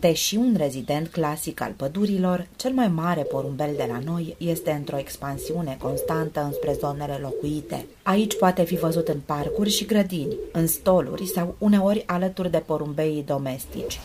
Deși un rezident clasic al pădurilor, cel mai mare porumbel de la noi este într-o expansiune constantă înspre zonele locuite. Aici poate fi văzut în parcuri și grădini, în stoluri sau uneori alături de porumbeii domestici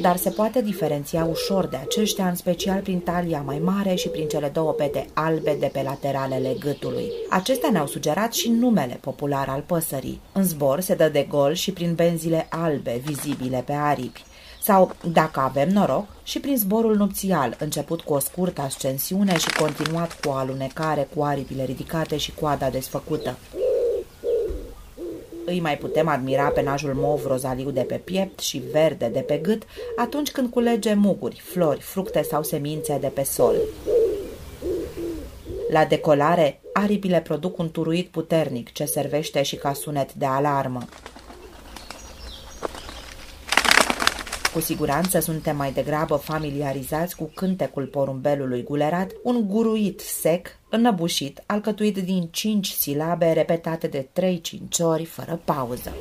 dar se poate diferenția ușor de aceștia, în special prin talia mai mare și prin cele două pete albe de pe lateralele gâtului. Acestea ne-au sugerat și numele popular al păsării. În zbor se dă de gol și prin benzile albe vizibile pe aripi sau, dacă avem noroc, și prin zborul nupțial, început cu o scurtă ascensiune și continuat cu o alunecare cu aripile ridicate și coada desfăcută îi mai putem admira penajul mov rozaliu de pe piept și verde de pe gât atunci când culege muguri, flori, fructe sau semințe de pe sol. La decolare, aripile produc un turuit puternic ce servește și ca sunet de alarmă. Cu siguranță suntem mai degrabă familiarizați cu cântecul porumbelului gulerat, un guruit sec, înăbușit, alcătuit din cinci silabe repetate de trei-cinci ori fără pauză.